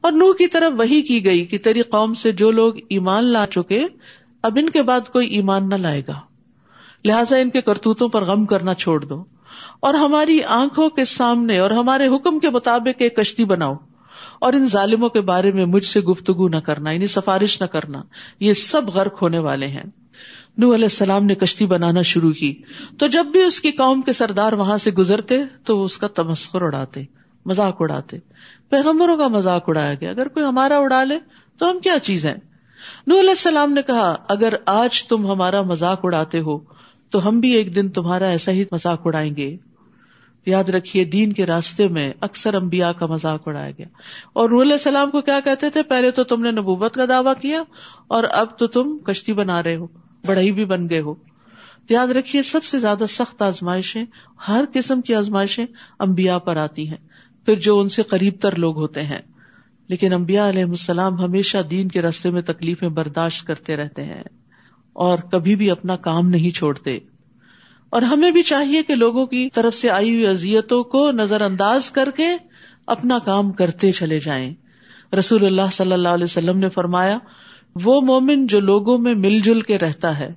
اور نوح کی طرف وہی کی گئی کہ تیری قوم سے جو لوگ ایمان لا چکے، اب ان کے بعد کوئی ایمان نہ لائے گا۔ لہٰذا ان کے کرتوتوں پر غم کرنا چھوڑ دو۔ اور ہماری آنکھوں کے سامنے اور ہمارے حکم کے مطابق ایک کشتی بناؤ۔ اور ان ظالموں کے بارے میں مجھ سے گفتگو نہ کرنا یعنی سفارش نہ کرنا۔ یہ سب غرق ہونے والے ہیں۔ نو علیہ السلام نے کشتی بنانا شروع کی۔ تو جب بھی اس کی قوم کے سردار وہاں سے گزرتے، تو وہ اس کا تمسکر اڑاتے۔ مذاق اڑاتے۔ پیغمبروں کا مذاق اڑایا گیا۔ اگر کوئی ہمارا اڑا لے تو ہم کیا چیز ہیں نو علیہ السلام نے کہا، اگر آج تم ہمارا مذاق اڑاتے ہو تو ہم بھی ایک دن تمہارا ایسا ہی مذاق اڑائیں گے۔ یاد رکھیے، دین کے راستے میں اکثر امبیا کا مذاق اڑایا گیا۔ اور علیہ السلام کو کیا کہتے تھے؟ پہلے تو تم نے نبوت کا دعویٰ کیا اور اب تو تم کشتی بنا رہے ہو بڑھئی بھی بن گئے ہو۔ یاد رکھیے، سب سے زیادہ سخت آزمائشیں، ہر قسم کی آزمائشیں امبیا پر آتی ہیں۔ پھر جو ان سے قریب تر لوگ ہوتے ہیں۔ لیکن امبیا علیہ السلام ہمیشہ دین کے راستے میں تکلیفیں برداشت کرتے رہتے ہیں اور کبھی بھی اپنا کام نہیں چھوڑتے۔ اور ہمیں بھی چاہیے کہ لوگوں کی طرف سے آئی ہوئی ازیتوں کو نظر انداز کر کے اپنا کام کرتے چلے جائیں۔ رسول اللہ صلی اللہ علیہ وسلم نے فرمایا، وہ مومن جو لوگوں میں مل جل کے رہتا ہے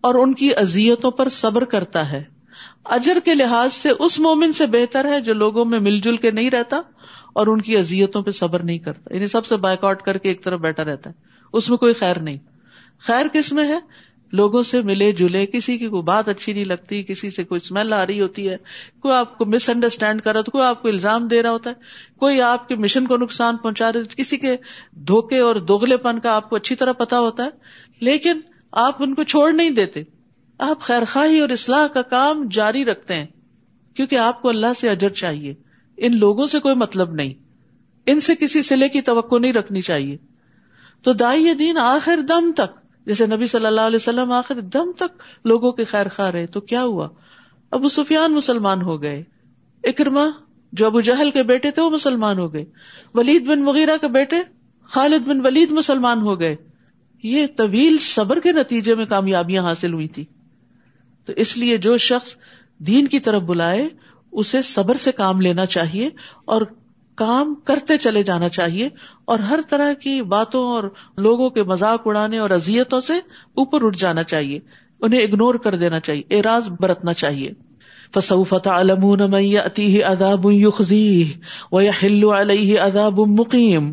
اور ان کی ازیتوں پر صبر کرتا ہے اجر کے لحاظ سے اس مومن سے بہتر ہے جو لوگوں میں مل جل کے نہیں رہتا اور ان کی ازیتوں پہ صبر نہیں کرتا۔ یعنی سب سے بائک آؤٹ کر کے ایک طرف بیٹھا رہتا ہے۔ اس میں کوئی خیر نہیں۔ خیر کس میں ہے؟ لوگوں سے ملے جلے، کسی کی کوئی بات اچھی نہیں لگتی، کسی سے کوئی اسمیل آ رہی ہوتی ہے۔ کوئی آپ کو مس انڈرسٹینڈ کر رہا کوئی آپ کو الزام دے رہا ہوتا ہے۔ کوئی آپ کے مشن کو نقصان پہنچا رہے کسی کے دھوکے اور دوگلے پن کا آپ کو اچھی طرح پتا ہوتا ہے۔ لیکن آپ ان کو چھوڑ نہیں دیتے۔ آپ خیر خواہی اور اصلاح کا کام جاری رکھتے ہیں، کیونکہ آپ کو اللہ سے اجر چاہیے۔ ان لوگوں سے کوئی مطلب نہیں۔ ان سے کسی سلے کی توقع نہیں رکھنی چاہیے۔ تو دائی دین آخر دم تک، جیسے نبی صلی اللہ علیہ وسلم آخر دم تک لوگوں کے خیر خواہ رہے، تو کیا ہوا؟ ابو سفیان مسلمان ہو گئے۔ اکرما جو ابو جہل کے بیٹے تھے، وہ مسلمان ہو گئے۔ ولید بن وغیرہ کے بیٹے خالد بن ولید مسلمان ہو گئے۔ یہ طویل صبر کے نتیجے میں کامیابیاں حاصل ہوئی تھی تو اس لیے جو شخص دین کی طرف بلائے، اسے صبر سے کام لینا چاہیے اور کام کرتے چلے جانا چاہیے اور ہر طرح کی باتوں اور لوگوں کے مذاق اڑانے اور ازیتوں سے اوپر اٹھ جانا چاہیے، انہیں اگنور کر دینا چاہیے، اعراض برتنا چاہیے۔ فصوفت علمون اتی اداب یخزی و علیہ اداب مقیم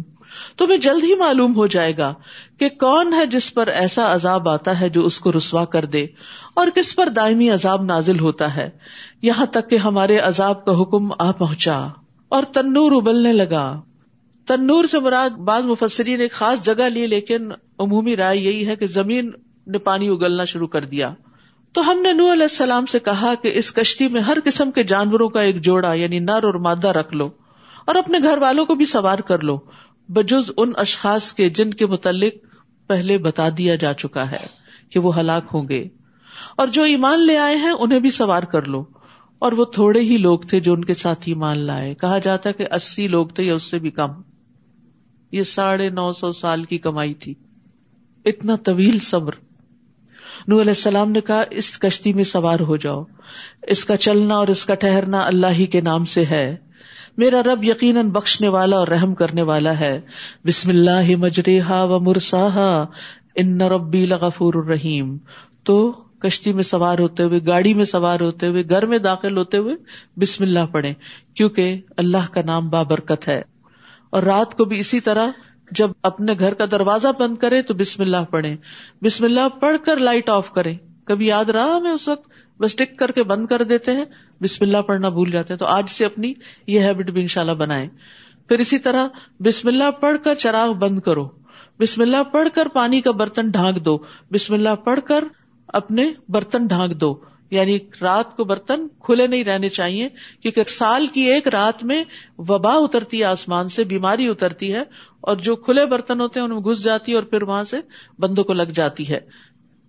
تمہیں جلد ہی معلوم ہو جائے گا کہ کون ہے جس پر ایسا عذاب آتا ہے جو اس کو رسوا کر دے اور کس پر دائمی عذاب نازل ہوتا ہے۔ یہاں تک کہ ہمارے عذاب کا حکم آ پہنچا اور تنور ابلنے لگا۔ تنور سے مراد بعض مفسری نے خاص جگہ لی لیکن عمومی رائے یہی ہے کہ زمین نے پانی اگلنا شروع کر دیا۔ تو ہم نے نور علیہ السلام سے کہا کہ اس کشتی میں ہر قسم کے جانوروں کا ایک جوڑا یعنی نر اور مادہ رکھ لو اور اپنے گھر والوں کو بھی سوار کر لو۔ بجز ان اشخاص کے جن کے متعلق پہلے بتا دیا جا چکا ہے کہ وہ ہلاک ہوں گے۔ اور جو ایمان لے آئے ہیں، انہیں بھی سوار کر لو۔ اور وہ تھوڑے ہی لوگ تھے جو ان کے ساتھ ہی مان لائے۔ کہا جاتا کہ اسی لوگ تھے یا اس سے بھی کم۔ یہ ساڑھے نو سو سال کی کمائی تھی۔ اتنا طویل صبر۔ نو علیہ السلام نے کہا، اس کشتی میں سوار ہو جاؤ۔ اس کا چلنا اور اس کا ٹہرنا اللہ ہی کے نام سے ہے۔ میرا رب یقیناً بخشنے والا اور رحم کرنے والا ہے۔ بسم اللہ مجرے و مرسا ان ربی لغفور الرحیم۔ تو کشتی میں سوار ہوتے ہوئے، گاڑی میں سوار ہوتے ہوئے، گھر میں داخل ہوتے ہوئے بسم اللہ پڑھے کیونکہ اللہ کا نام بابرکت ہے۔ اور رات کو بھی اسی طرح جب اپنے گھر کا دروازہ بند کرے تو بسم اللہ پڑھے بسم اللہ پڑھ کر لائٹ آف کرے کبھی یاد رہا ہمیں اس وقت؟ بس ٹک کر کے بند کر دیتے ہیں، بسم اللہ پڑھنا بھول جاتے ہیں۔ تو آج سے اپنی یہ ہیبٹ بھی ان شاء اللہ بنائے پھر اسی طرح، بسم اللہ پڑھ کر چراغ بند کرو۔ بسم اللہ پڑھ کر پانی کا برتن ڈھانک دو۔ بسم اللہ پڑھ کر اپنے برتن ڈھانک دو۔ یعنی رات کو برتن کھلے نہیں رہنے چاہیے، کیونکہ سال کی ایک رات میں وبا اترتی ہے، آسمان سے بیماری اترتی ہے اور جو کھلے برتن ہوتے ہیں، ان میں گھس جاتی ہے اور پھر وہاں سے بندوں کو لگ جاتی ہے۔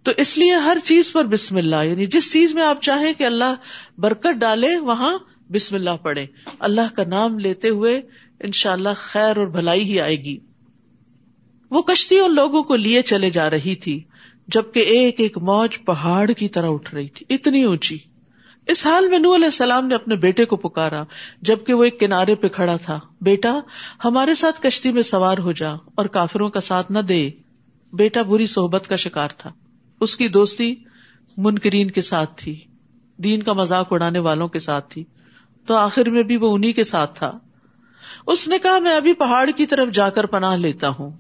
تو اس لیے ہر چیز پر بسم اللہ یعنی جس چیز میں آپ چاہیں کہ اللہ برکت ڈالے، وہاں بسم اللہ پڑھے اللہ کا نام لیتے ہوئے ان شاء اللہ خیر اور بھلائی ہی آئے گی۔ وہ کشتی اور لوگوں کو لیے چلے جا رہی تھی، جبکہ ایک ایک موج پہاڑ کی طرح اٹھ رہی تھی، اتنی اونچی۔ اس حال میں نور علیہ السلام نے اپنے بیٹے کو پکارا، جبکہ وہ ایک کنارے پہ کھڑا تھا۔ بیٹا، ہمارے ساتھ کشتی میں سوار ہو جا اور کافروں کا ساتھ نہ دے۔ بیٹا، بری صحبت کا شکار تھا۔ اس کی دوستی منکرین کے ساتھ تھی، دین کا مذاق اڑانے والوں کے ساتھ تھی۔ تو آخر میں بھی وہ انہیں کے ساتھ تھا۔ اس نے کہا، میں ابھی پہاڑ کی طرف جا کر پناہ لیتا ہوں،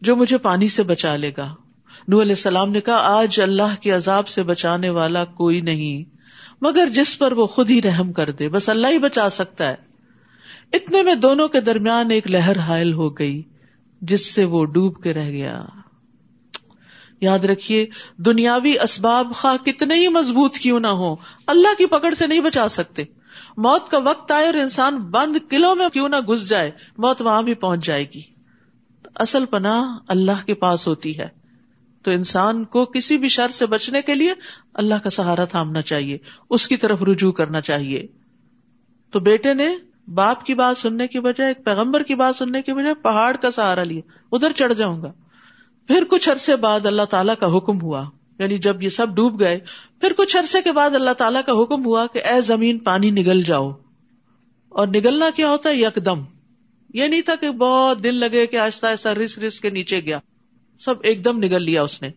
جو مجھے پانی سے بچا لے گا۔ نو علیہ السلام نے کہا، آج اللہ کے عذاب سے بچانے والا کوئی نہیں، مگر جس پر وہ خود ہی رحم کر دے، بس اللہ ہی بچا سکتا ہے۔ اتنے میں دونوں کے درمیان ایک لہر حائل ہو گئی، جس سے وہ ڈوب کے رہ گیا۔ یاد رکھیے، دنیاوی اسباب خواہ کتنے ہی مضبوط کیوں نہ ہو اللہ کی پکڑ سے نہیں بچا سکتے۔ موت کا وقت آئے اور انسان بند قلعوں میں کیوں نہ گھس جائے، موت وہاں بھی پہنچ جائے گی۔ اصل پناہ اللہ کے پاس ہوتی ہے۔ تو انسان کو کسی بھی شر سے بچنے کے لیے اللہ کا سہارا تھامنا چاہیے، اس کی طرف رجوع کرنا چاہیے۔ تو بیٹے نے باپ کی بات سننے کی بجائے، ایک پیغمبر کی بات سننے کی بجائے پہاڑ کا سہارا لیا، ادھر چڑھ جاؤں گا۔ پھر کچھ عرصے بعد اللہ تعالیٰ کا حکم ہوا۔ یعنی جب یہ سب ڈوب گئے، پھر کچھ عرصے کے بعد اللہ تعالیٰ کا حکم ہوا کہ اے زمین، پانی نگل جاؤ۔ اور نگلنا کیا ہوتا ہے؟ یک دم یہ نہیں تھا کہ بہت دن لگے کہ آہستہ آہستہ رس رس کے نیچے گیا۔ سب ایک دم نگل لیا اس نے۔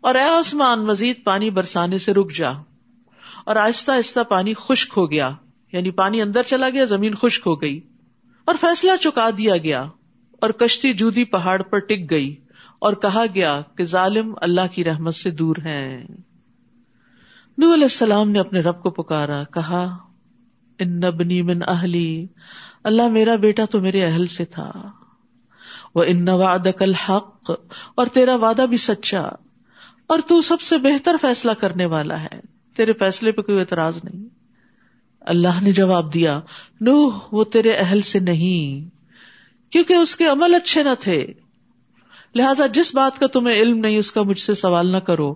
اور اے آسمان، مزید پانی برسانے سے رک جا۔ اور آہستہ آہستہ پانی خشک ہو گیا۔ یعنی پانی اندر چلا گیا، زمین خشک ہو گئی۔ اور فیصلہ چکا دیا گیا۔ اور کشتی جودی پہاڑ پر ٹک گئی۔ اور کہا گیا کہ ظالم اللہ کی رحمت سے دور ہیں۔ نو علیہ السلام نے اپنے رب کو پکارا، کہا، ان نبنی من اہلی، اللہ میرا بیٹا تو میرے اہل سے تھا۔ وہ ان وعد کل حق اور تیرا وعدہ بھی سچا۔ اور تو سب سے بہتر فیصلہ کرنے والا ہے۔ تیرے فیصلے پہ کوئی اعتراض نہیں۔ اللہ نے جواب دیا نو وہ تیرے اہل سے نہیں، کیونکہ اس کے عمل اچھے نہ تھے۔ لہٰذا جس بات کا تمہیں علم نہیں، اس کا مجھ سے سوال نہ کرو۔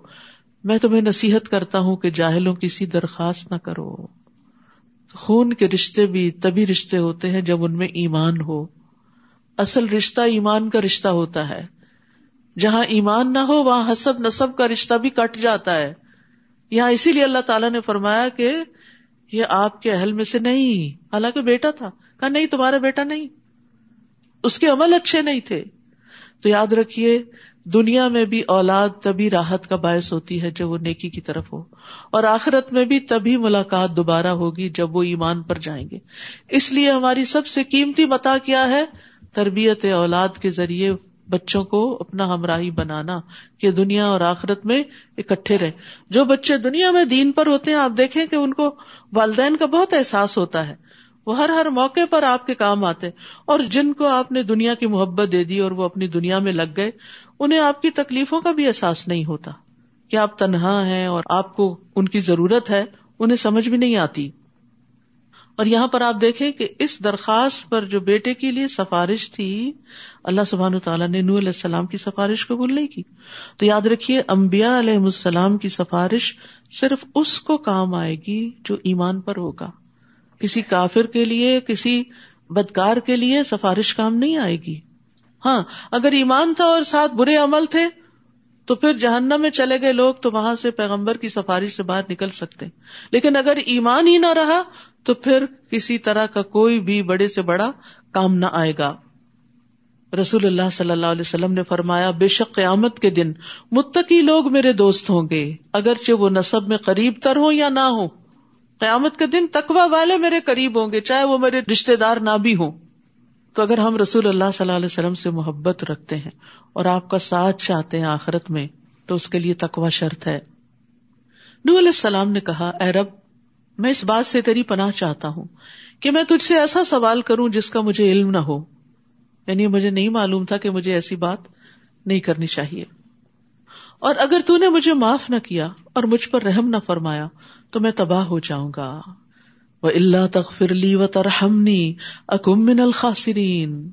میں تمہیں نصیحت کرتا ہوں کہ جاہلوں کسی درخواست نہ کرو۔ خون کے رشتے بھی تبھی رشتے ہوتے ہیں جب ان میں ایمان ہو۔ اصل رشتہ ایمان کا رشتہ ہوتا ہے۔ جہاں ایمان نہ ہو، وہاں حسب نصب کا رشتہ بھی کٹ جاتا ہے۔ یہاں اسی لیے اللہ تعالیٰ نے فرمایا کہ یہ آپ کے اہل میں سے نہیں۔ حالانکہ بیٹا تھا۔ کہا، نہیں، تمہارا بیٹا نہیں۔ اس کے عمل اچھے نہیں تھے۔ تو یاد رکھیے، دنیا میں بھی اولاد تبھی راحت کا باعث ہوتی ہے جب وہ نیکی کی طرف ہو، اور آخرت میں بھی تبھی ملاقات دوبارہ ہوگی جب وہ ایمان پر جائیں گے۔ اس لیے ہماری سب سے قیمتی متا کیا ہے؟ تربیت اولاد کے ذریعے بچوں کو اپنا ہمراہی بنانا، کہ دنیا اور آخرت میں اکٹھے رہے جو بچے دنیا میں دین پر ہوتے ہیں، آپ دیکھیں کہ ان کو والدین کا بہت احساس ہوتا ہے۔ وہ ہر ہر موقع پر آپ کے کام آتے اور جن کو آپ نے دنیا کی محبت دے دی اور وہ اپنی دنیا میں لگ گئے، انہیں آپ کی تکلیفوں کا بھی احساس نہیں ہوتا۔ کہ آپ تنہا ہیں اور آپ کو ان کی ضرورت ہے، انہیں سمجھ بھی نہیں آتی۔ اور یہاں پر آپ دیکھیں کہ اس درخواست پر جو بیٹے کے لیے سفارش تھی، اللہ سبحان تعالیٰ نے نور علیہ السلام کی سفارش قبول نہیں کی۔ تو یاد رکھیے امبیا علیہ السلام کی سفارش صرف اس کو کام آئے گی جو ایمان پر ہوگا۔ کسی کافر کے لیے، کسی بدکار کے لیے سفارش کام نہیں آئے گی۔ ہاں اگر ایمان تھا اور ساتھ برے عمل تھے، تو پھر جہنم میں چلے گئے لوگ تو وہاں سے پیغمبر کی سفارش سے باہر نکل سکتے۔ لیکن اگر ایمان ہی نہ رہا، تو پھر کسی طرح کا کوئی بھی بڑے سے بڑا کام نہ آئے گا۔ رسول اللہ صلی اللہ علیہ وسلم نے فرمایا، بے شک قیامت کے دن متقی لوگ میرے دوست ہوں گے، اگرچہ وہ نصب میں قریب تر ہوں یا نہ ہو قیامت کے دن تکوا والے میرے قریب ہوں گے، چاہے وہ میرے رشتے دار نہ بھی ہوں۔ تو اگر ہم رسول اللہ صلی اللہ علیہ وسلم سے محبت رکھتے ہیں اور آپ کا ساتھ چاہتے ہیں آخرت میں، تو اس کے لیے تکوا شرط ہے۔ نو علیہ السلام نے کہا، اے رب، میں اس بات سے تیری پناہ چاہتا ہوں کہ میں تجھ سے ایسا سوال کروں جس کا مجھے علم نہ ہو۔ یعنی مجھے نہیں معلوم تھا کہ مجھے ایسی بات نہیں کرنی چاہیے۔ اور اگر تو نے مجھے معاف نہ کیا اور مجھ پر رحم نہ فرمایا تو میں تباہ ہو جاؤں گا۔ وہ اللہ تخرلی و ترہمنی اکم من الخاصرین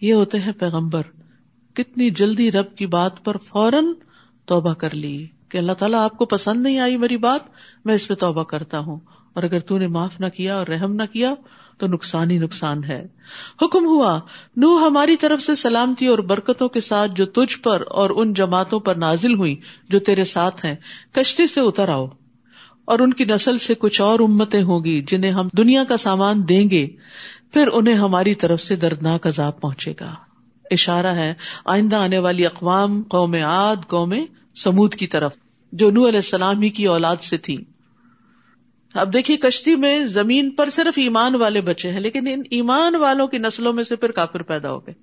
یہ ہوتے ہیں پیغمبر۔ کتنی جلدی رب کی بات پر فوراً توبہ کر لی۔ کہ اللہ تعالیٰ آپ کو پسند نہیں آئی میری بات، میں اس پہ توبہ کرتا ہوں۔ اور اگر تو نے معاف نہ کیا اور رحم نہ کیا، تو نقصان ہی نقصان ہے۔ حکم ہوا نو ہماری طرف سے سلامتی اور برکتوں کے ساتھ جو تجھ پر اور ان جماعتوں پر نازل ہوئی، جو تیرے ساتھ ہیں، کشتی سے اتر آؤ۔ اور ان کی نسل سے کچھ اور امتیں ہوگی جنہیں ہم دنیا کا سامان دیں گے، پھر انہیں ہماری طرف سے دردناک عذاب پہنچے گا۔ اشارہ ہے، آئندہ آنے والی اقوام قوم عاد، قوم سمود کی طرف، جو نو علیہ السلام ہی کی اولاد سے تھی اب دیکھیے، کشتی میں زمین پر صرف ایمان والے بچے ہیں، لیکن ان ایمان والوں کی نسلوں میں سے پھر کافر پیدا ہو گئے۔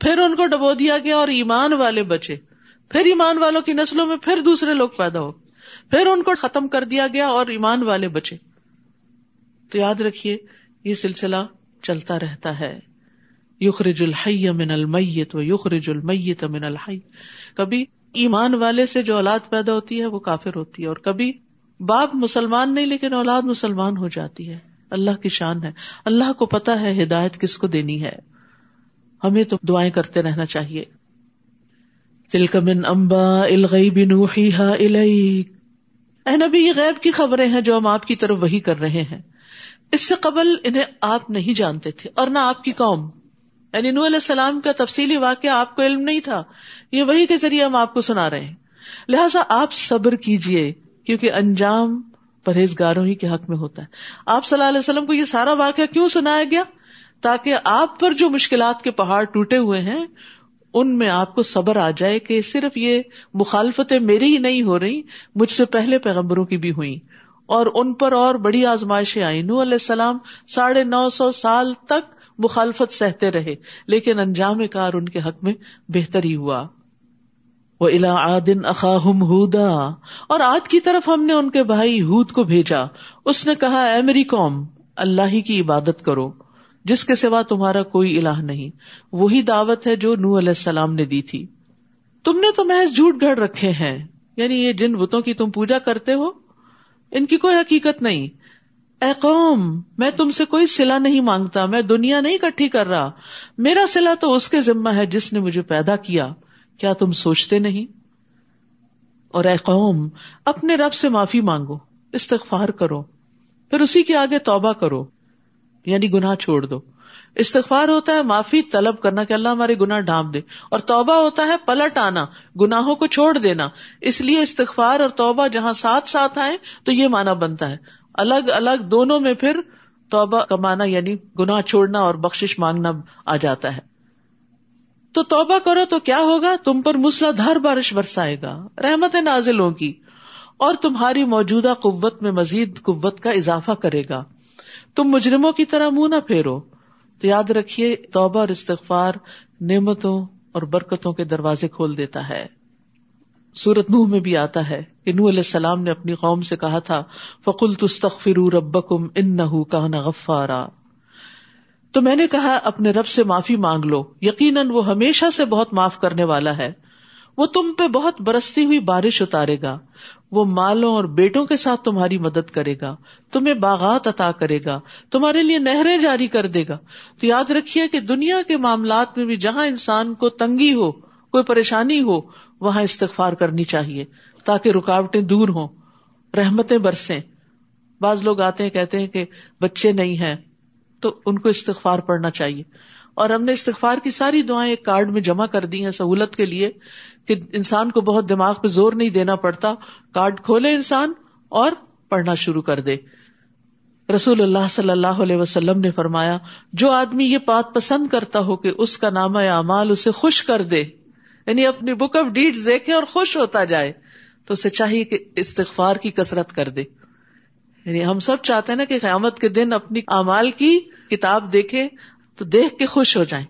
پھر ان کو ڈبو دیا گیا اور ایمان والے بچے، پھر ایمان والوں کی نسلوں میں پھر دوسرے لوگ پیدا ہو گئے۔ پھر ان کو ختم کر دیا گیا اور ایمان والے بچے۔ تو یاد رکھیے، یہ سلسلہ چلتا رہتا ہے۔ یخرج الحی من المیت و یخرج المیت من الحی۔ کبھی ایمان والے سے جو اولاد پیدا ہوتی ہے، وہ کافر ہوتی ہے اور کبھی باپ مسلمان نہیں، لیکن اولاد مسلمان ہو جاتی ہے۔ اللہ کی شان ہے۔ اللہ کو پتا ہے ہدایت کس کو دینی ہے۔ ہمیں تو دعائیں کرتے رہنا چاہیے۔ تلکمن امبا الغیب نوحیہا الیک۔ اے نبی، یہ غیب کی خبریں ہیں جو ہم آپ کی طرف وہی کر رہے ہیں۔ اس سے قبل انہیں آپ نہیں جانتے تھے اور نہ آپ کی قوم۔ یعنی نو علیہ السلام کا تفصیلی واقعہ آپ کو علم نہیں تھا، یہ وہی کے ذریعے ہم آپ کو سنا رہے ہیں۔ لہٰذا آپ صبر کیجیے، کیونکہ انجام پرہیزگاروں ہی کے حق میں ہوتا ہے۔ آپ صلی اللہ علیہ وسلم کو یہ سارا واقعہ کیوں سنایا گیا؟ تاکہ آپ پر جو مشکلات کے پہاڑ ٹوٹے ہوئے ہیں ان میں آپ کو صبر آ جائے کہ صرف یہ مخالفتیں میری ہی نہیں ہو رہی، مجھ سے پہلے پیغمبروں کی بھی ہوئی اور ان پر اور بڑی آزمائشیں آئی نو علیہ السلام ساڑھے نو سو سال تک مخالفت سہتے رہے، لیکن انجام کار ان کے حق میں بہتر ہی ہوا۔ وہ الا آدن اخاہم ہودا اور آد کی طرف ہم نے ان کے بھائی ہود کو بھیجا۔ اس نے کہا، اے میری قوم، اللہ ہی کی عبادت کرو۔ جس کے سوا تمہارا کوئی الہ نہیں۔ وہی دعوت ہے جو نو علیہ السلام نے دی تھی۔ تم نے تو محض جھوٹ گھڑ رکھے ہیں۔ یعنی یہ جن بتوں کی تم پوجا کرتے ہو، ان کی کوئی حقیقت نہیں۔ اے قوم، میں تم سے کوئی سلا نہیں مانگتا، میں دنیا نہیں کٹھی کر رہا۔ میرا سلا تو اس کے ذمہ ہے جس نے مجھے پیدا کیا۔ کیا تم سوچتے نہیں؟ اور اے قوم، اپنے رب سے معافی مانگو، استغفار کرو۔ پھر اسی کے آگے توبہ کرو۔ یعنی گناہ چھوڑ دو۔ استغفار ہوتا ہے، معافی، طلب کرنا کہ اللہ ہمارے گناہ ڈھانپ دے۔ اور توبہ ہوتا ہے، پلٹ آنا، گناہوں کو چھوڑ دینا۔ اس لیے استغفار اور توبہ جہاں ساتھ ساتھ آئے تو یہ مانا بنتا ہے۔ الگ الگ دونوں میں پھر توبہ کمانا یعنی گناہ چھوڑنا اور بخش مانگنا آ جاتا ہے۔ تو توبہ کرو تو کیا ہوگا؟ تم پر مسلا دھار بارش برسائے گا رحمت نازل ہوگی اور تمہاری موجودہ قوت میں مزید قوت کا اضافہ کرے گا۔ تم مجرموں کی طرح منہ نہ پھیرو۔ تو یاد رکھیے، توبہ اور استغفار نعمتوں اور برکتوں کے دروازے کھول دیتا ہے۔ سورت نوح میں بھی آتا ہے کہ نوح علیہ السلام نے اپنی قوم سے کہا تھا فکل تستخر ربکم ان نہ غفارا۔ تو میں نے کہا، اپنے رب سے معافی مانگ لو۔ یقیناً وہ ہمیشہ سے بہت معاف کرنے والا ہے۔ وہ تم پہ بہت برستی ہوئی بارش اتارے گا۔ وہ مالوں اور بیٹوں کے ساتھ تمہاری مدد کرے گا۔ تمہیں باغات عطا کرے گا۔ تمہارے لیے نہریں جاری کر دے گا۔ تو یاد رکھیے کہ دنیا کے معاملات میں بھی جہاں انسان کو تنگی ہو، کوئی پریشانی ہو، وہاں استغفار کرنی چاہیے تاکہ رکاوٹیں دور ہوں، رحمتیں برسیں۔ بعض لوگ آتے ہیں، کہتے ہیں کہ بچے نہیں ہیں، تو ان کو استغفار پڑھنا چاہیے۔ اور ہم نے استغفار کی ساری دعائیں ایک کارڈ میں جمع کر دی ہیں سہولت کے لیے کہ انسان کو بہت دماغ پہ زور نہیں دینا پڑتا۔ کارڈ کھولے انسان اور پڑھنا شروع کر دے۔ رسول اللہ صلی اللہ علیہ وسلم نے فرمایا، جو آدمی یہ بات پسند کرتا ہو کہ اس کا نام اعمال اسے خوش کر دے یعنی اپنی بک آف ڈیڈ دیکھے اور خوش ہوتا جائے، تو اسے چاہیے کہ استغفار کی کسرت کر دے۔ یعنی ہم سب چاہتے ہیں نا کہ قیامت کے دن اپنی اعمال کی کتاب دیکھے تو دیکھ کے خوش ہو جائیں۔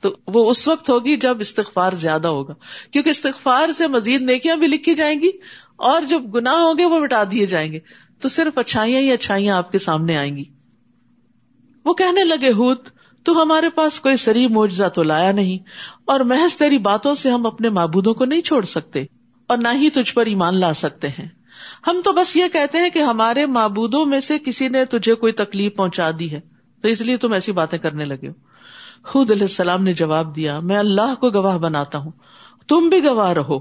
تو وہ اس وقت ہوگی جب استغفار زیادہ ہوگا۔ کیونکہ استغفار سے مزید نیکیاں بھی لکھی جائیں گی اور جو گناہ ہوں گے وہ مٹا دیے جائیں گے۔ تو صرف اچھائیاں ہی اچھائیاں آپ کے سامنے آئیں گی۔ وہ کہنے لگے ہوت تو ہمارے پاس کوئی سری موجزہ تو لایا نہیں، اور محض تیری باتوں سے ہم اپنے معبودوں کو نہیں چھوڑ سکتے، اور نہ ہی تجھ پر ایمان لا سکتے ہیں۔ ہم تو بس یہ کہتے ہیں کہ ہمارے معبودوں میں سے کسی نے تجھے کوئی تکلیف پہنچا دی ہے۔ تو اس لیے تم ایسی باتیں کرنے لگے ہو۔ خود علیہ السلام نے جواب دیا، میں اللہ کو گواہ بناتا ہوں۔ تم بھی گواہ رہو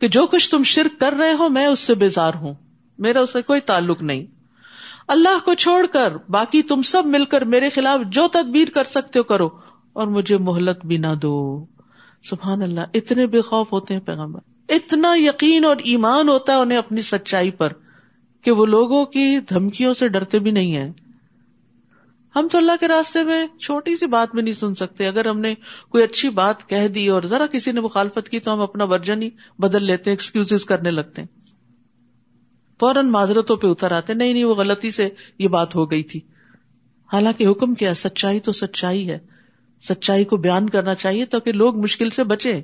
کہ جو کچھ تم شرک کر رہے ہو، میں اس سے بیزار ہوں۔ میرا اس سے کوئی تعلق نہیں۔ اللہ کو چھوڑ کر باقی تم سب مل کر میرے خلاف جو تدبیر کر سکتے ہو کرو، اور مجھے مہلت بھی نہ دو۔ سبحان اللہ، اتنے بے خوف ہوتے ہیں پیغمبر۔ اتنا یقین اور ایمان ہوتا ہے انہیں اپنی سچائی پر کہ وہ لوگوں کی دھمکیوں سے ڈرتے بھی نہیں ہیں۔ ہم تو اللہ کے راستے میں چھوٹی سی بات میں نہیں سن سکتے۔ اگر ہم نے کوئی اچھی بات کہہ دی اور ذرا کسی نے مخالفت کی تو ہم اپنا ورژن ہی بدل لیتے ہیں ایکسکیوز کرنے لگتے ہیں۔ فوراً معذرتوں پہ اتر آتے نہیں نہیں، وہ غلطی سے یہ بات ہو گئی تھی۔ حالانکہ حکم کیا سچائی تو سچائی ہے۔ سچائی کو بیان کرنا چاہیے تاکہ لوگ مشکل سے بچے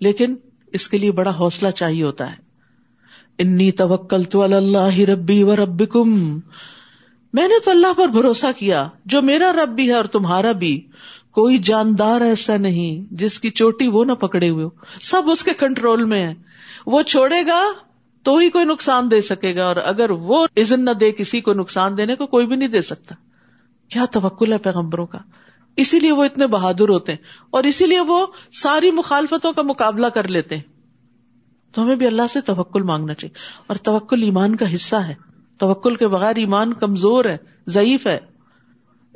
لیکن اس کے لیے بڑا حوصلہ چاہیے ہوتا ہے۔ انی توکل تو اللہ ربی و رب میں نے تو اللہ پر بھروسہ کیا، جو میرا رب بھی ہے اور تمہارا بھی۔ کوئی جاندار ایسا نہیں جس کی چوٹی وہ نہ پکڑے ہوئے سب اس کے کنٹرول میں ہے وہ چھوڑے گا تو ہی کوئی نقصان دے سکے گا، اور اگر وہ عزن نہ دے کسی کو نقصان دینے کو، کوئی بھی نہیں دے سکتا۔ کیا توکل ہے پیغمبروں کا؟ اسی لیے وہ اتنے بہادر ہوتے ہیں، اور اسی لیے وہ ساری مخالفتوں کا مقابلہ کر لیتے ہیں۔ تو ہمیں بھی اللہ سے توکل مانگنا چاہیے، اور توکل ایمان کا حصہ ہے۔ توکل کے بغیر ایمان کمزور ہے، ضعیف ہے۔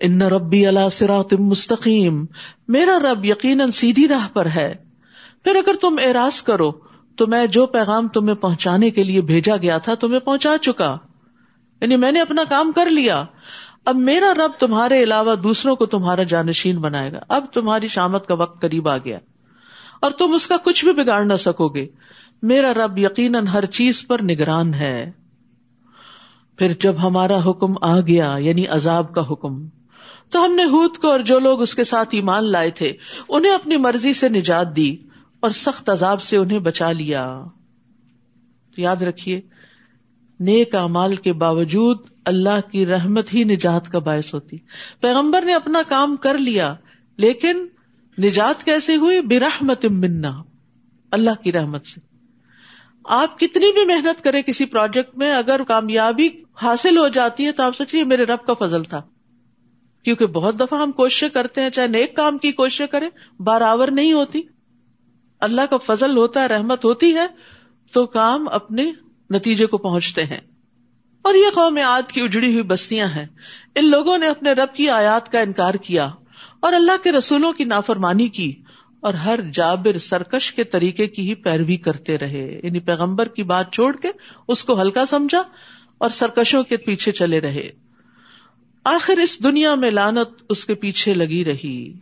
ان ربی اللہ سرات مستقیم، میرا رب یقیناً سیدھی راہ پر ہے۔ پھر اگر تم اعراض کرو، تو میں جو پیغام تمہیں پہنچانے کے لیے بھیجا گیا تھا تمہیں پہنچا چکا۔ یعنی میں نے اپنا کام کر لیا۔ اب میرا رب تمہارے علاوہ دوسروں کو تمہارا جانشین بنائے گا۔ اب تمہاری شامت کا وقت قریب آ گیا۔ اور تم اس کا کچھ بھی بگاڑ نہ سکو گے۔ میرا رب یقیناً ہر چیز پر نگران ہے۔ پھر جب ہمارا حکم آ گیا یعنی عذاب کا حکم، تو ہم نے ہود کو اور جو لوگ اس کے ساتھ ایمان لائے تھے، انہیں اپنی مرضی سے نجات دی اور سخت عذاب سے انہیں بچا لیا۔ یاد رکھیے، نیک امال کے باوجود اللہ کی رحمت ہی نجات کا باعث ہوتی۔ پیغمبر نے اپنا کام کر لیا، لیکن نجات کیسے ہوئی؟ برحمت منا، اللہ کی رحمت سے۔ آپ کتنی بھی محنت کرے کسی پروجیکٹ میں، اگر کامیابی حاصل ہو جاتی ہے تو آپ سوچیے میرے رب کا فضل تھا۔ کیونکہ بہت دفعہ ہم کوششیں کرتے ہیں، چاہے نیک کام کی کوششیں کریں، برابر نہیں ہوتی۔ اللہ کا فضل ہوتا ہے، رحمت ہوتی ہے، تو کام اپنے نتیجے کو پہنچتے ہیں۔ اور یہ قوم آد کی اجڑی ہوئی بستیاں ہیں۔ ان لوگوں نے اپنے رب کی آیات کا انکار کیا اور اللہ کے رسولوں کی نافرمانی کی۔ اور ہر جابر سرکش کے طریقے کی ہی پیروی کرتے رہے۔ یعنی پیغمبر کی بات چھوڑ کے اس کو ہلکا سمجھا اور سرکشوں کے پیچھے چلے رہے۔ آخر اس دنیا میں لانت اس کے پیچھے لگی رہی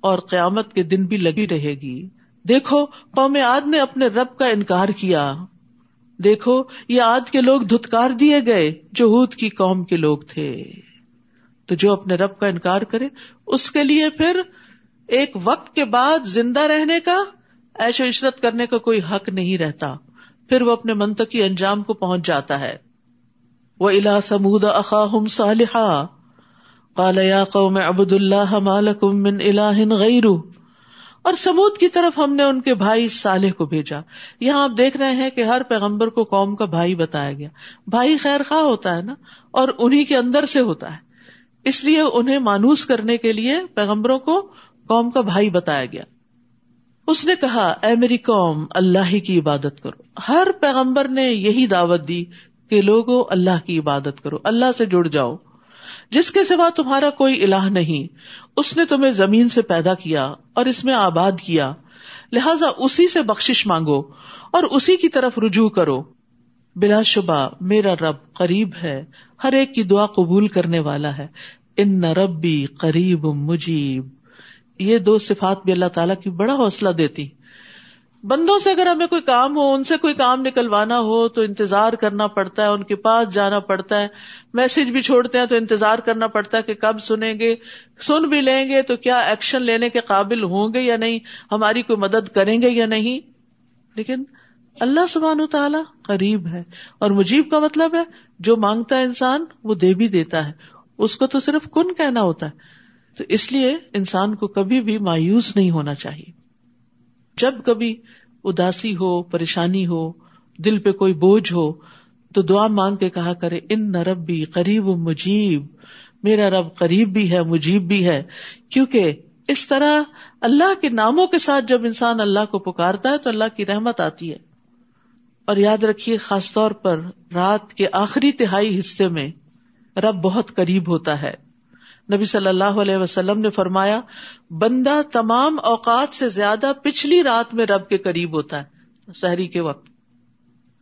اور قیامت کے دن بھی لگی رہے گی۔ دیکھو، قوم آد نے اپنے رب کا انکار کیا۔ دیکھو، یہ آد کے لوگ دھتکار دیے گئے جو ہود کی قوم کے لوگ تھے۔ تو جو اپنے رب کا انکار کرے، اس کے لیے پھر ایک وقت کے بعد زندہ رہنے کا ایش و عشرت کرنے کا کوئی حق نہیں رہتا۔ پھر وہ اپنے منطقی انجام کو پہنچ جاتا ہے۔ وہ الا سمود اخاہم صالحا۔ قال یا قوم عبد اللہ مالکم من الہ غیرو اور سمود کی طرف ہم نے ان کے بھائی صالح کو بھیجا۔ یہاں آپ دیکھ رہے ہیں کہ ہر پیغمبر کو قوم کا بھائی بتایا گیا۔ بھائی خیر خواہ ہوتا ہے نا، اور انہیں کے اندر سے ہوتا ہے۔ اس لیے انہیں مانوس کرنے کے لیے پیغمبروں کو قوم کا بھائی بتایا گیا۔ اس نے کہا، اے میری قوم، اللہ ہی کی عبادت کرو۔ ہر پیغمبر نے یہی دعوت دی کہ لوگوں اللہ کی عبادت کرو، اللہ سے جڑ جاؤ۔ جس کے سوا تمہارا کوئی الہ نہیں، اس نے تمہیں زمین سے پیدا کیا اور اس میں آباد کیا۔ لہذا اسی سے بخش مانگو اور اسی کی طرف رجوع کرو۔ بلا شبہ، میرا رب قریب ہے، ہر ایک کی دعا قبول کرنے والا ہے۔ ان ربی قریب مجیب۔ یہ دو صفات بھی اللہ تعالیٰ کی بڑا حوصلہ دیتی۔ بندوں سے اگر ہمیں کوئی کام ہو، ان سے کوئی کام نکلوانا ہو تو انتظار کرنا پڑتا ہے، ان کے پاس جانا پڑتا ہے۔ میسج بھی چھوڑتے ہیں تو انتظار کرنا پڑتا ہے کہ کب سنیں گے، سن بھی لیں گے تو کیا ایکشن لینے کے قابل ہوں گے یا نہیں، ہماری کوئی مدد کریں گے یا نہیں۔ لیکن اللہ سبحان تعالیٰ قریب ہے اور مجیب کا مطلب ہے، جو مانگتا ہے انسان، وہ دے بھی دیتا ہے۔ اس کو تو صرف کن کہنا ہوتا ہے۔ تو اس لیے انسان کو کبھی بھی مایوس نہیں ہونا چاہیے۔ جب کبھی اداسی ہو، پریشانی ہو، دل پہ کوئی بوجھ ہو، تو دعا مانگ کے کہا کرے، ان نہ رب بھی قریب مجیب، میرا رب قریب بھی ہے، مجیب بھی ہے۔ کیونکہ اس طرح اللہ کے ناموں کے ساتھ جب انسان اللہ کو پکارتا ہے تو اللہ کی رحمت آتی ہے۔ اور یاد رکھیے، خاص طور پر رات کے آخری تہائی حصے میں رب بہت قریب ہوتا ہے۔ نبی صلی اللہ علیہ وسلم نے فرمایا، بندہ تمام اوقات سے زیادہ پچھلی رات میں رب کے قریب ہوتا ہے، سحری کے وقت۔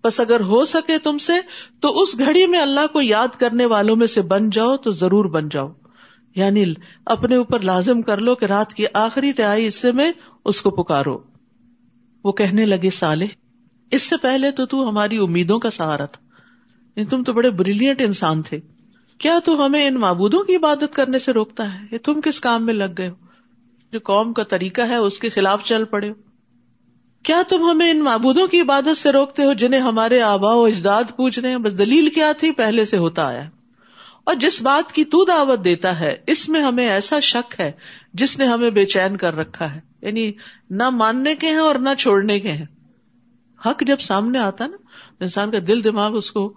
بس اگر ہو سکے تم سے، تو اس گھڑی میں اللہ کو یاد کرنے والوں میں سے بن جاؤ، تو ضرور بن جاؤ۔ یعنی اپنے اوپر لازم کر لو کہ رات کی آخری تہائی حصے میں اس کو پکارو۔ وہ کہنے لگے سالے اس سے پہلے تو تو ہماری امیدوں کا سہارا تھا۔ یعنی تم تو بڑے بریلینٹ انسان تھے۔ کیا تو ہمیں ان معبودوں کی عبادت کرنے سے روکتا ہے؟ یہ تم کس کام میں لگ گئے ہو؟ جو قوم کا طریقہ ہے، اس کے خلاف چل پڑے ہو۔ کیا تم ہمیں ان معبودوں کی عبادت سے روکتے ہو جنہیں ہمارے آبا و اجداد پوچھ رہے ہیں؟ بس دلیل کیا تھی؟ پہلے سے ہوتا آیا اور جس بات کی تو دعوت دیتا ہے، اس میں ہمیں ایسا شک ہے جس نے ہمیں بے چین کر رکھا ہے۔ یعنی نہ ماننے کے ہیں اور نہ چھوڑنے کے ہیں۔ حق جب سامنے آتا نا انسان کا دل دماغ اس کو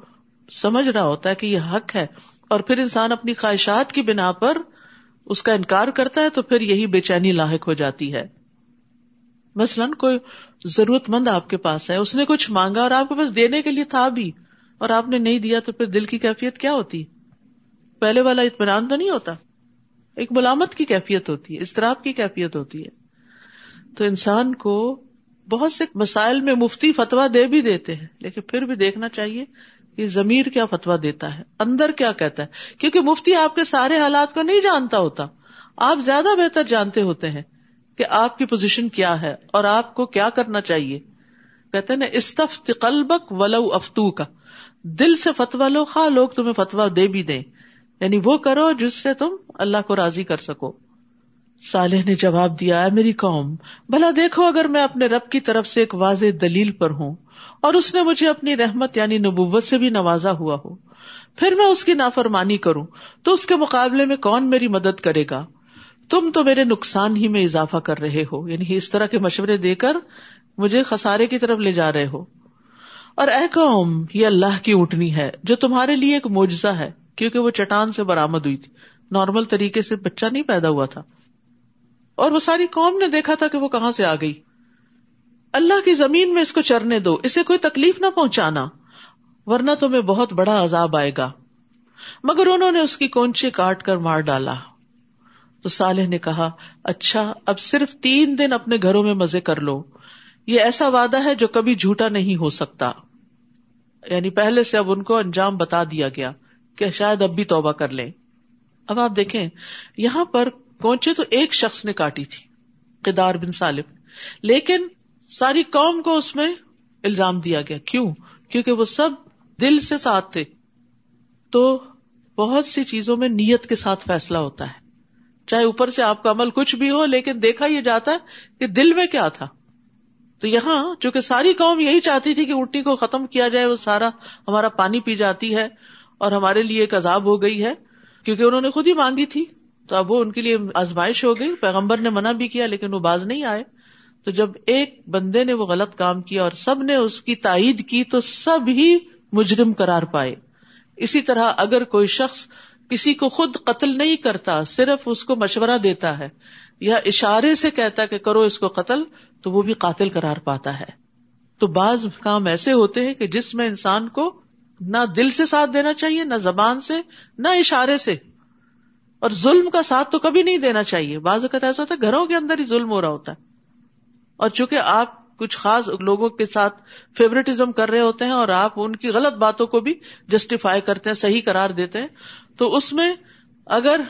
سمجھ رہا ہوتا ہے کہ یہ حق ہے۔ اور پھر انسان اپنی خواہشات کی بنا پر اس کا انکار کرتا ہے تو پھر یہی بے چینی لاحق ہو جاتی ہے۔ مثلاً کوئی ضرورت مند آپ کے پاس ہے، اس نے کچھ مانگا اور آپ کے پاس دینے کے لیے تھا بھی، اور آپ نے نہیں دیا تو پھر دل کی کیفیت کیا ہوتی؟ پہلے والا اطمینان تو نہیں ہوتا؟ ایک ملامت کی کیفیت ہوتی ہے استراب کی کیفیت ہوتی ہے۔ تو انسان کو بہت سے مسائل میں مفتی فتوا دے بھی دیتے ہیں، لیکن پھر بھی دیکھنا چاہیے کہ ضمیر کیا فتوا دیتا ہے؟ اندر کیا کہتا ہے؟ کیونکہ مفتی آپ کے سارے حالات کو نہیں جانتا ہوتا۔ آپ زیادہ بہتر جانتے ہوتے ہیں کہ آپ کی پوزیشن کیا ہے اور آپ کو کیا کرنا چاہیے۔ کہتے نا، استفت قلبک ولو افتو کا دل سے فتوا لو، خواہ لوگ تمہیں فتوا دے بھی دیں۔ یعنی وہ کرو جس سے تم اللہ کو راضی کر سکو۔ صالح نے جواب دیا ہے میری قوم، بھلا دیکھو اگر میں اپنے رب کی طرف سے ایک واضح دلیل پر ہوں۔ اور اس نے مجھے اپنی رحمت یعنی نبوت سے بھی نوازا ہوا ہو۔ پھر میں اس کی نافرمانی کروں تو اس کے مقابلے میں کون میری مدد کرے گا؟ تم تو میرے نقصان ہی میں اضافہ کر رہے ہو۔ یعنی اس طرح کے مشورے دے کر مجھے خسارے کی طرف لے جا رہے ہو۔ اور اے قوم، یہ اللہ کی اونٹنی ہے جو تمہارے لیے ایک معجزہ ہے، کیونکہ وہ چٹان سے برامد ہوئی تھی۔ نارمل طریقے سے بچہ نہیں پیدا ہوا تھا۔ اور وہ ساری قوم نے دیکھا تھا کہ وہ کہاں سے آ گئی۔ اللہ کی زمین میں اس کو چرنے دو، اسے کوئی تکلیف نہ پہنچانا، ورنہ تمہیں بہت بڑا عذاب آئے گا۔ مگر انہوں نے اس کی کونچے کاٹ کر مار ڈالا۔ تو صالح نے کہا اچھا اب صرف تین دن اپنے گھروں میں مزے کر لو۔ یہ ایسا وعدہ ہے جو کبھی جھوٹا نہیں ہو سکتا۔ یعنی پہلے سے اب ان کو انجام بتا دیا گیا کہ شاید اب بھی توبہ کر لیں۔ اب آپ دیکھیں، یہاں پر کونچے تو ایک شخص نے کاٹی تھی کدار بن سالم لیکن ساری قوم کو اس میں الزام دیا گیا۔ کیوں؟ کیونکہ وہ سب دل سے ساتھ تھے۔ تو بہت سی چیزوں میں نیت کے ساتھ فیصلہ ہوتا ہے۔ چاہے اوپر سے آپ کا عمل کچھ بھی ہو، لیکن دیکھا یہ جاتا ہے کہ دل میں کیا تھا۔ تو یہاں چونکہ ساری قوم یہی چاہتی تھی کہ اٹھنی کو ختم کیا جائے، وہ سارا ہمارا پانی پی جاتی ہے اور ہمارے لیے ایک عذاب ہو گئی ہے۔ کیونکہ انہوں نے خود ہی مانگی تھی۔ تو اب وہ ان کے لیے آزمائش ہو گئی۔ پیغمبر نے منع بھی کیا، لیکن وہ باز نہیں آئے۔ تو جب ایک بندے نے وہ غلط کام کیا اور سب نے اس کی تائید کی تو سب ہی مجرم قرار پائے۔ اسی طرح اگر کوئی شخص کسی کو خود قتل نہیں کرتا، صرف اس کو مشورہ دیتا ہے یا اشارے سے کہتا کہ کرو اس کو قتل، تو وہ بھی قاتل قرار پاتا ہے۔ تو بعض کام ایسے ہوتے ہیں کہ جس میں انسان کو نہ دل سے ساتھ دینا چاہیے، نہ زبان سے، نہ اشارے سے۔ اور ظلم کا ساتھ تو کبھی نہیں دینا چاہیے۔ بعض اوقات ایسا ہوتا ہے، گھروں کے اندر ہی ظلم ہو رہا ہوتا ہے۔ اور چونکہ آپ کچھ خاص لوگوں کے ساتھ فیوریٹزم کر رہے ہوتے ہیں اور آپ ان کی غلط باتوں کو بھی جسٹیفائی کرتے ہیں، صحیح قرار دیتے ہیں، تو اس میں اگر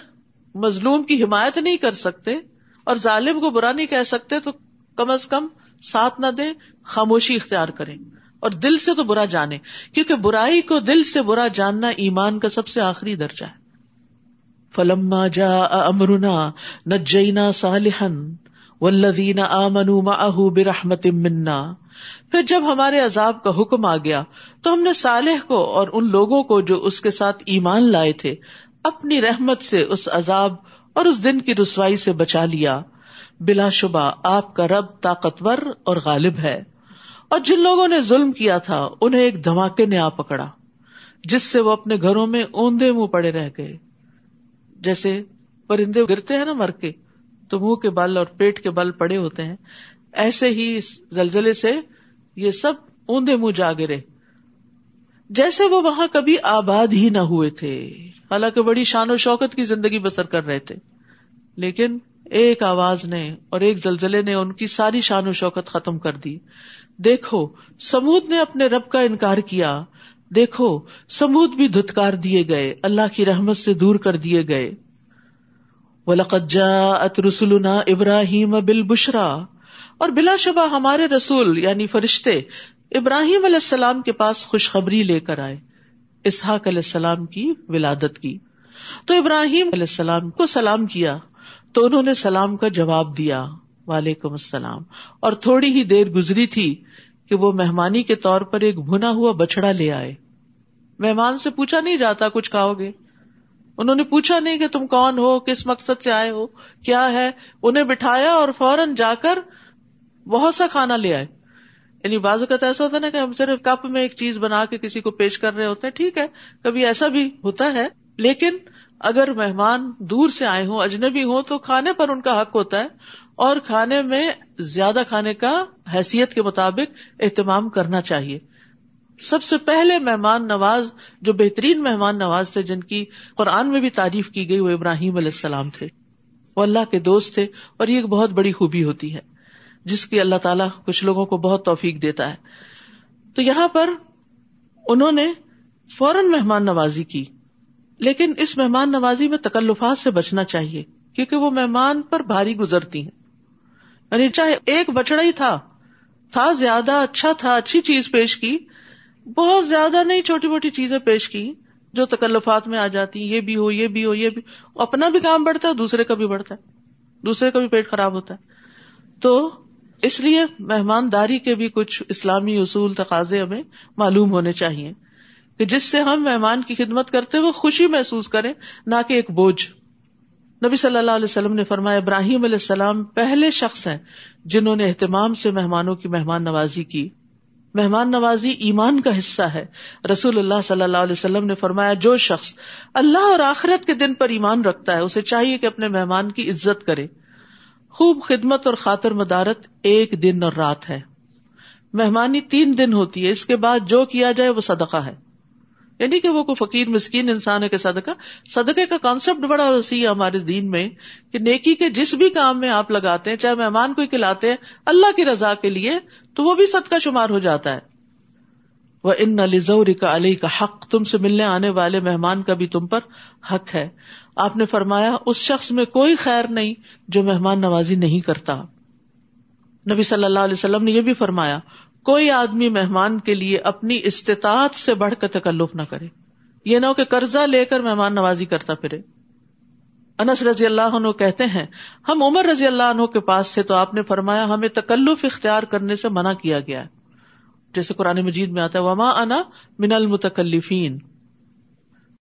مظلوم کی حمایت نہیں کر سکتے اور ظالم کو برا نہیں کہہ سکتے، تو کم از کم ساتھ نہ دیں، خاموشی اختیار کریں اور دل سے تو برا جانے، کیونکہ برائی کو دل سے برا جاننا ایمان کا سب سے آخری درجہ ہے۔ فلما جا امرنا نجینا صالحن والذین آمنوا معه برحمت منا۔ پھر جب ہمارے عذاب کا حکم آ گیا، تو ہم نے صالح کو اور ان لوگوں کو جو اس کے ساتھ ایمان لائے تھے، اپنی رحمت سے اس عذاب اور اس دن کی رسوائی سے بچا لیا۔ بلا شبہ آپ کا رب طاقتور اور غالب ہے۔ اور جن لوگوں نے ظلم کیا تھا، انہیں ایک دھماکے نے آ پکڑا، جس سے وہ اپنے گھروں میں اوندے منہ پڑے رہ گئے۔ جیسے پرندے گرتے ہیں نا مر کے تو منہ کے بل اور پیٹ کے بل پڑے ہوتے ہیں۔ ایسے ہی اس زلزلے سے یہ سب اوندے منہ جا گرے جیسے وہ وہاں کبھی آباد ہی نہ ہوئے تھے۔ حالانکہ بڑی شان و شوکت کی زندگی بسر کر رہے تھے۔ لیکن ایک آواز نے اور ایک زلزلے نے ان کی ساری شان و شوکت ختم کر دی۔ دیکھو، سمود نے اپنے رب کا انکار کیا۔ دیکھو، سمود بھی دھتکار دیے گئے۔ اللہ کی رحمت سے دور کر دیے گئے۔ رسولنا ابراہیم بل بشرا اور بلا شبہ ہمارے رسول یعنی فرشتے ابراہیم علیہ السلام کے پاس خوشخبری لے کر آئے، اسحاق علیہ السلام کی ولادت کی۔ تو ابراہیم علیہ السلام کو سلام کیا، تو انہوں نے سلام کا جواب دیا، وعلیکم السلام۔ اور تھوڑی ہی دیر گزری تھی کہ وہ مہمانی کے طور پر ایک بھنا ہوا بچڑا لے آئے۔ مہمان سے پوچھا، نہیں جاتا کچھ کھاؤ گے؟ انہوں نے پوچھا نہیں کہ تم کون ہو، کس مقصد سے آئے ہو، کیا ہے؟ انہیں بٹھایا اور فوراً جا کر بہت سا کھانا لے آئے۔ یعنی بعض اوقات ایسا ہوتا ہے نا کہ ہم صرف کپ میں ایک چیز بنا کے کسی کو پیش کر رہے ہوتے ہیں، ٹھیک ہے، کبھی ایسا بھی ہوتا ہے۔ لیکن اگر مہمان دور سے آئے ہوں، اجنبی ہوں، تو کھانے پر ان کا حق ہوتا ہے اور کھانے میں زیادہ کھانے کا حیثیت کے مطابق اہتمام کرنا چاہیے۔ سب سے پہلے مہمان نواز، جو بہترین مہمان نواز تھے، جن کی قرآن میں بھی تعریف کی گئی، وہ ابراہیم علیہ السلام تھے۔ وہ اللہ کے دوست تھے اور یہ ایک بہت بڑی خوبی ہوتی ہے، جس کی اللہ تعالیٰ کچھ لوگوں کو بہت توفیق دیتا ہے۔ تو یہاں پر انہوں نے فوراً مہمان نوازی کی، لیکن اس مہمان نوازی میں تکلفات سے بچنا چاہیے، کیونکہ وہ مہمان پر بھاری گزرتی ہیں۔ یعنی چاہے ایک بچڑا ہی تھا تھا زیادہ اچھا تھا، اچھی چیز پیش کی بہت زیادہ نہیں، چھوٹی موٹی چیزیں پیش کی جو تکلفات میں آ جاتی، یہ بھی ہو، یہ بھی ہو، یہ بھی۔ اپنا بھی کام بڑھتا ہے، دوسرے کا بھی بڑھتا ہے۔ دوسرے کا بھی پیٹ خراب ہوتا ہے۔ تو اس لیے مہمانداری کے بھی کچھ اسلامی اصول، تقاضے ہمیں معلوم ہونے چاہیے کہ جس سے ہم مہمان کی خدمت کرتے ہوئے خوشی محسوس کریں، نہ کہ ایک بوجھ۔ نبی صلی اللہ علیہ وسلم نے فرمایا، ابراہیم علیہ السلام پہلے شخص ہیں جنہوں نے اہتمام سے مہمانوں کی مہمان نوازی کی۔ مہمان نوازی ایمان کا حصہ ہے۔ رسول اللہ صلی اللہ علیہ وسلم نے فرمایا، جو شخص اللہ اور آخرت کے دن پر ایمان رکھتا ہے، اسے چاہیے کہ اپنے مہمان کی عزت کرے۔ خوب خدمت اور خاطر مدارت ایک دن اور رات ہے۔ مہمانی تین دن ہوتی ہے، اس کے بعد جو کیا جائے وہ صدقہ ہے۔ یعنی کہ وہ کوئی فقیر، مسکین انسان ہے کہ صدقہ، صدقے کا کانسیپٹ بڑا وسیع ہے ہمارے دین میں کہ نیکی کے جس بھی کام میں آپ لگاتے ہیں، چاہے مہمان کو کھلاتے ہیں، اللہ کی رضا کے لیے تو وہ بھی صدقہ شمار ہو جاتا ہے۔ وہ ان نلیزور کا علی کا حق، تم سے ملنے آنے والے مہمان کا بھی تم پر حق ہے۔ آپ نے فرمایا، اس شخص میں کوئی خیر نہیں جو مہمان نوازی نہیں کرتا۔ نبی صلی اللہ علیہ وسلم نے یہ بھی فرمایا کوئی آدمی مہمان کے لیے اپنی استطاعت سے بڑھ کر تکلف نہ کرے۔ یہ نہ ہو کہ قرضہ لے کر مہمان نوازی کرتا پھرے۔ انس رضی اللہ عنہ کہتے ہیں، ہم عمر رضی اللہ عنہ کے پاس تھے تو آپ نے فرمایا، ہمیں تکلف اختیار کرنے سے منع کیا گیا ہے۔ جیسے قرآن مجید میں آتا ہے، وما انا من المتکلفین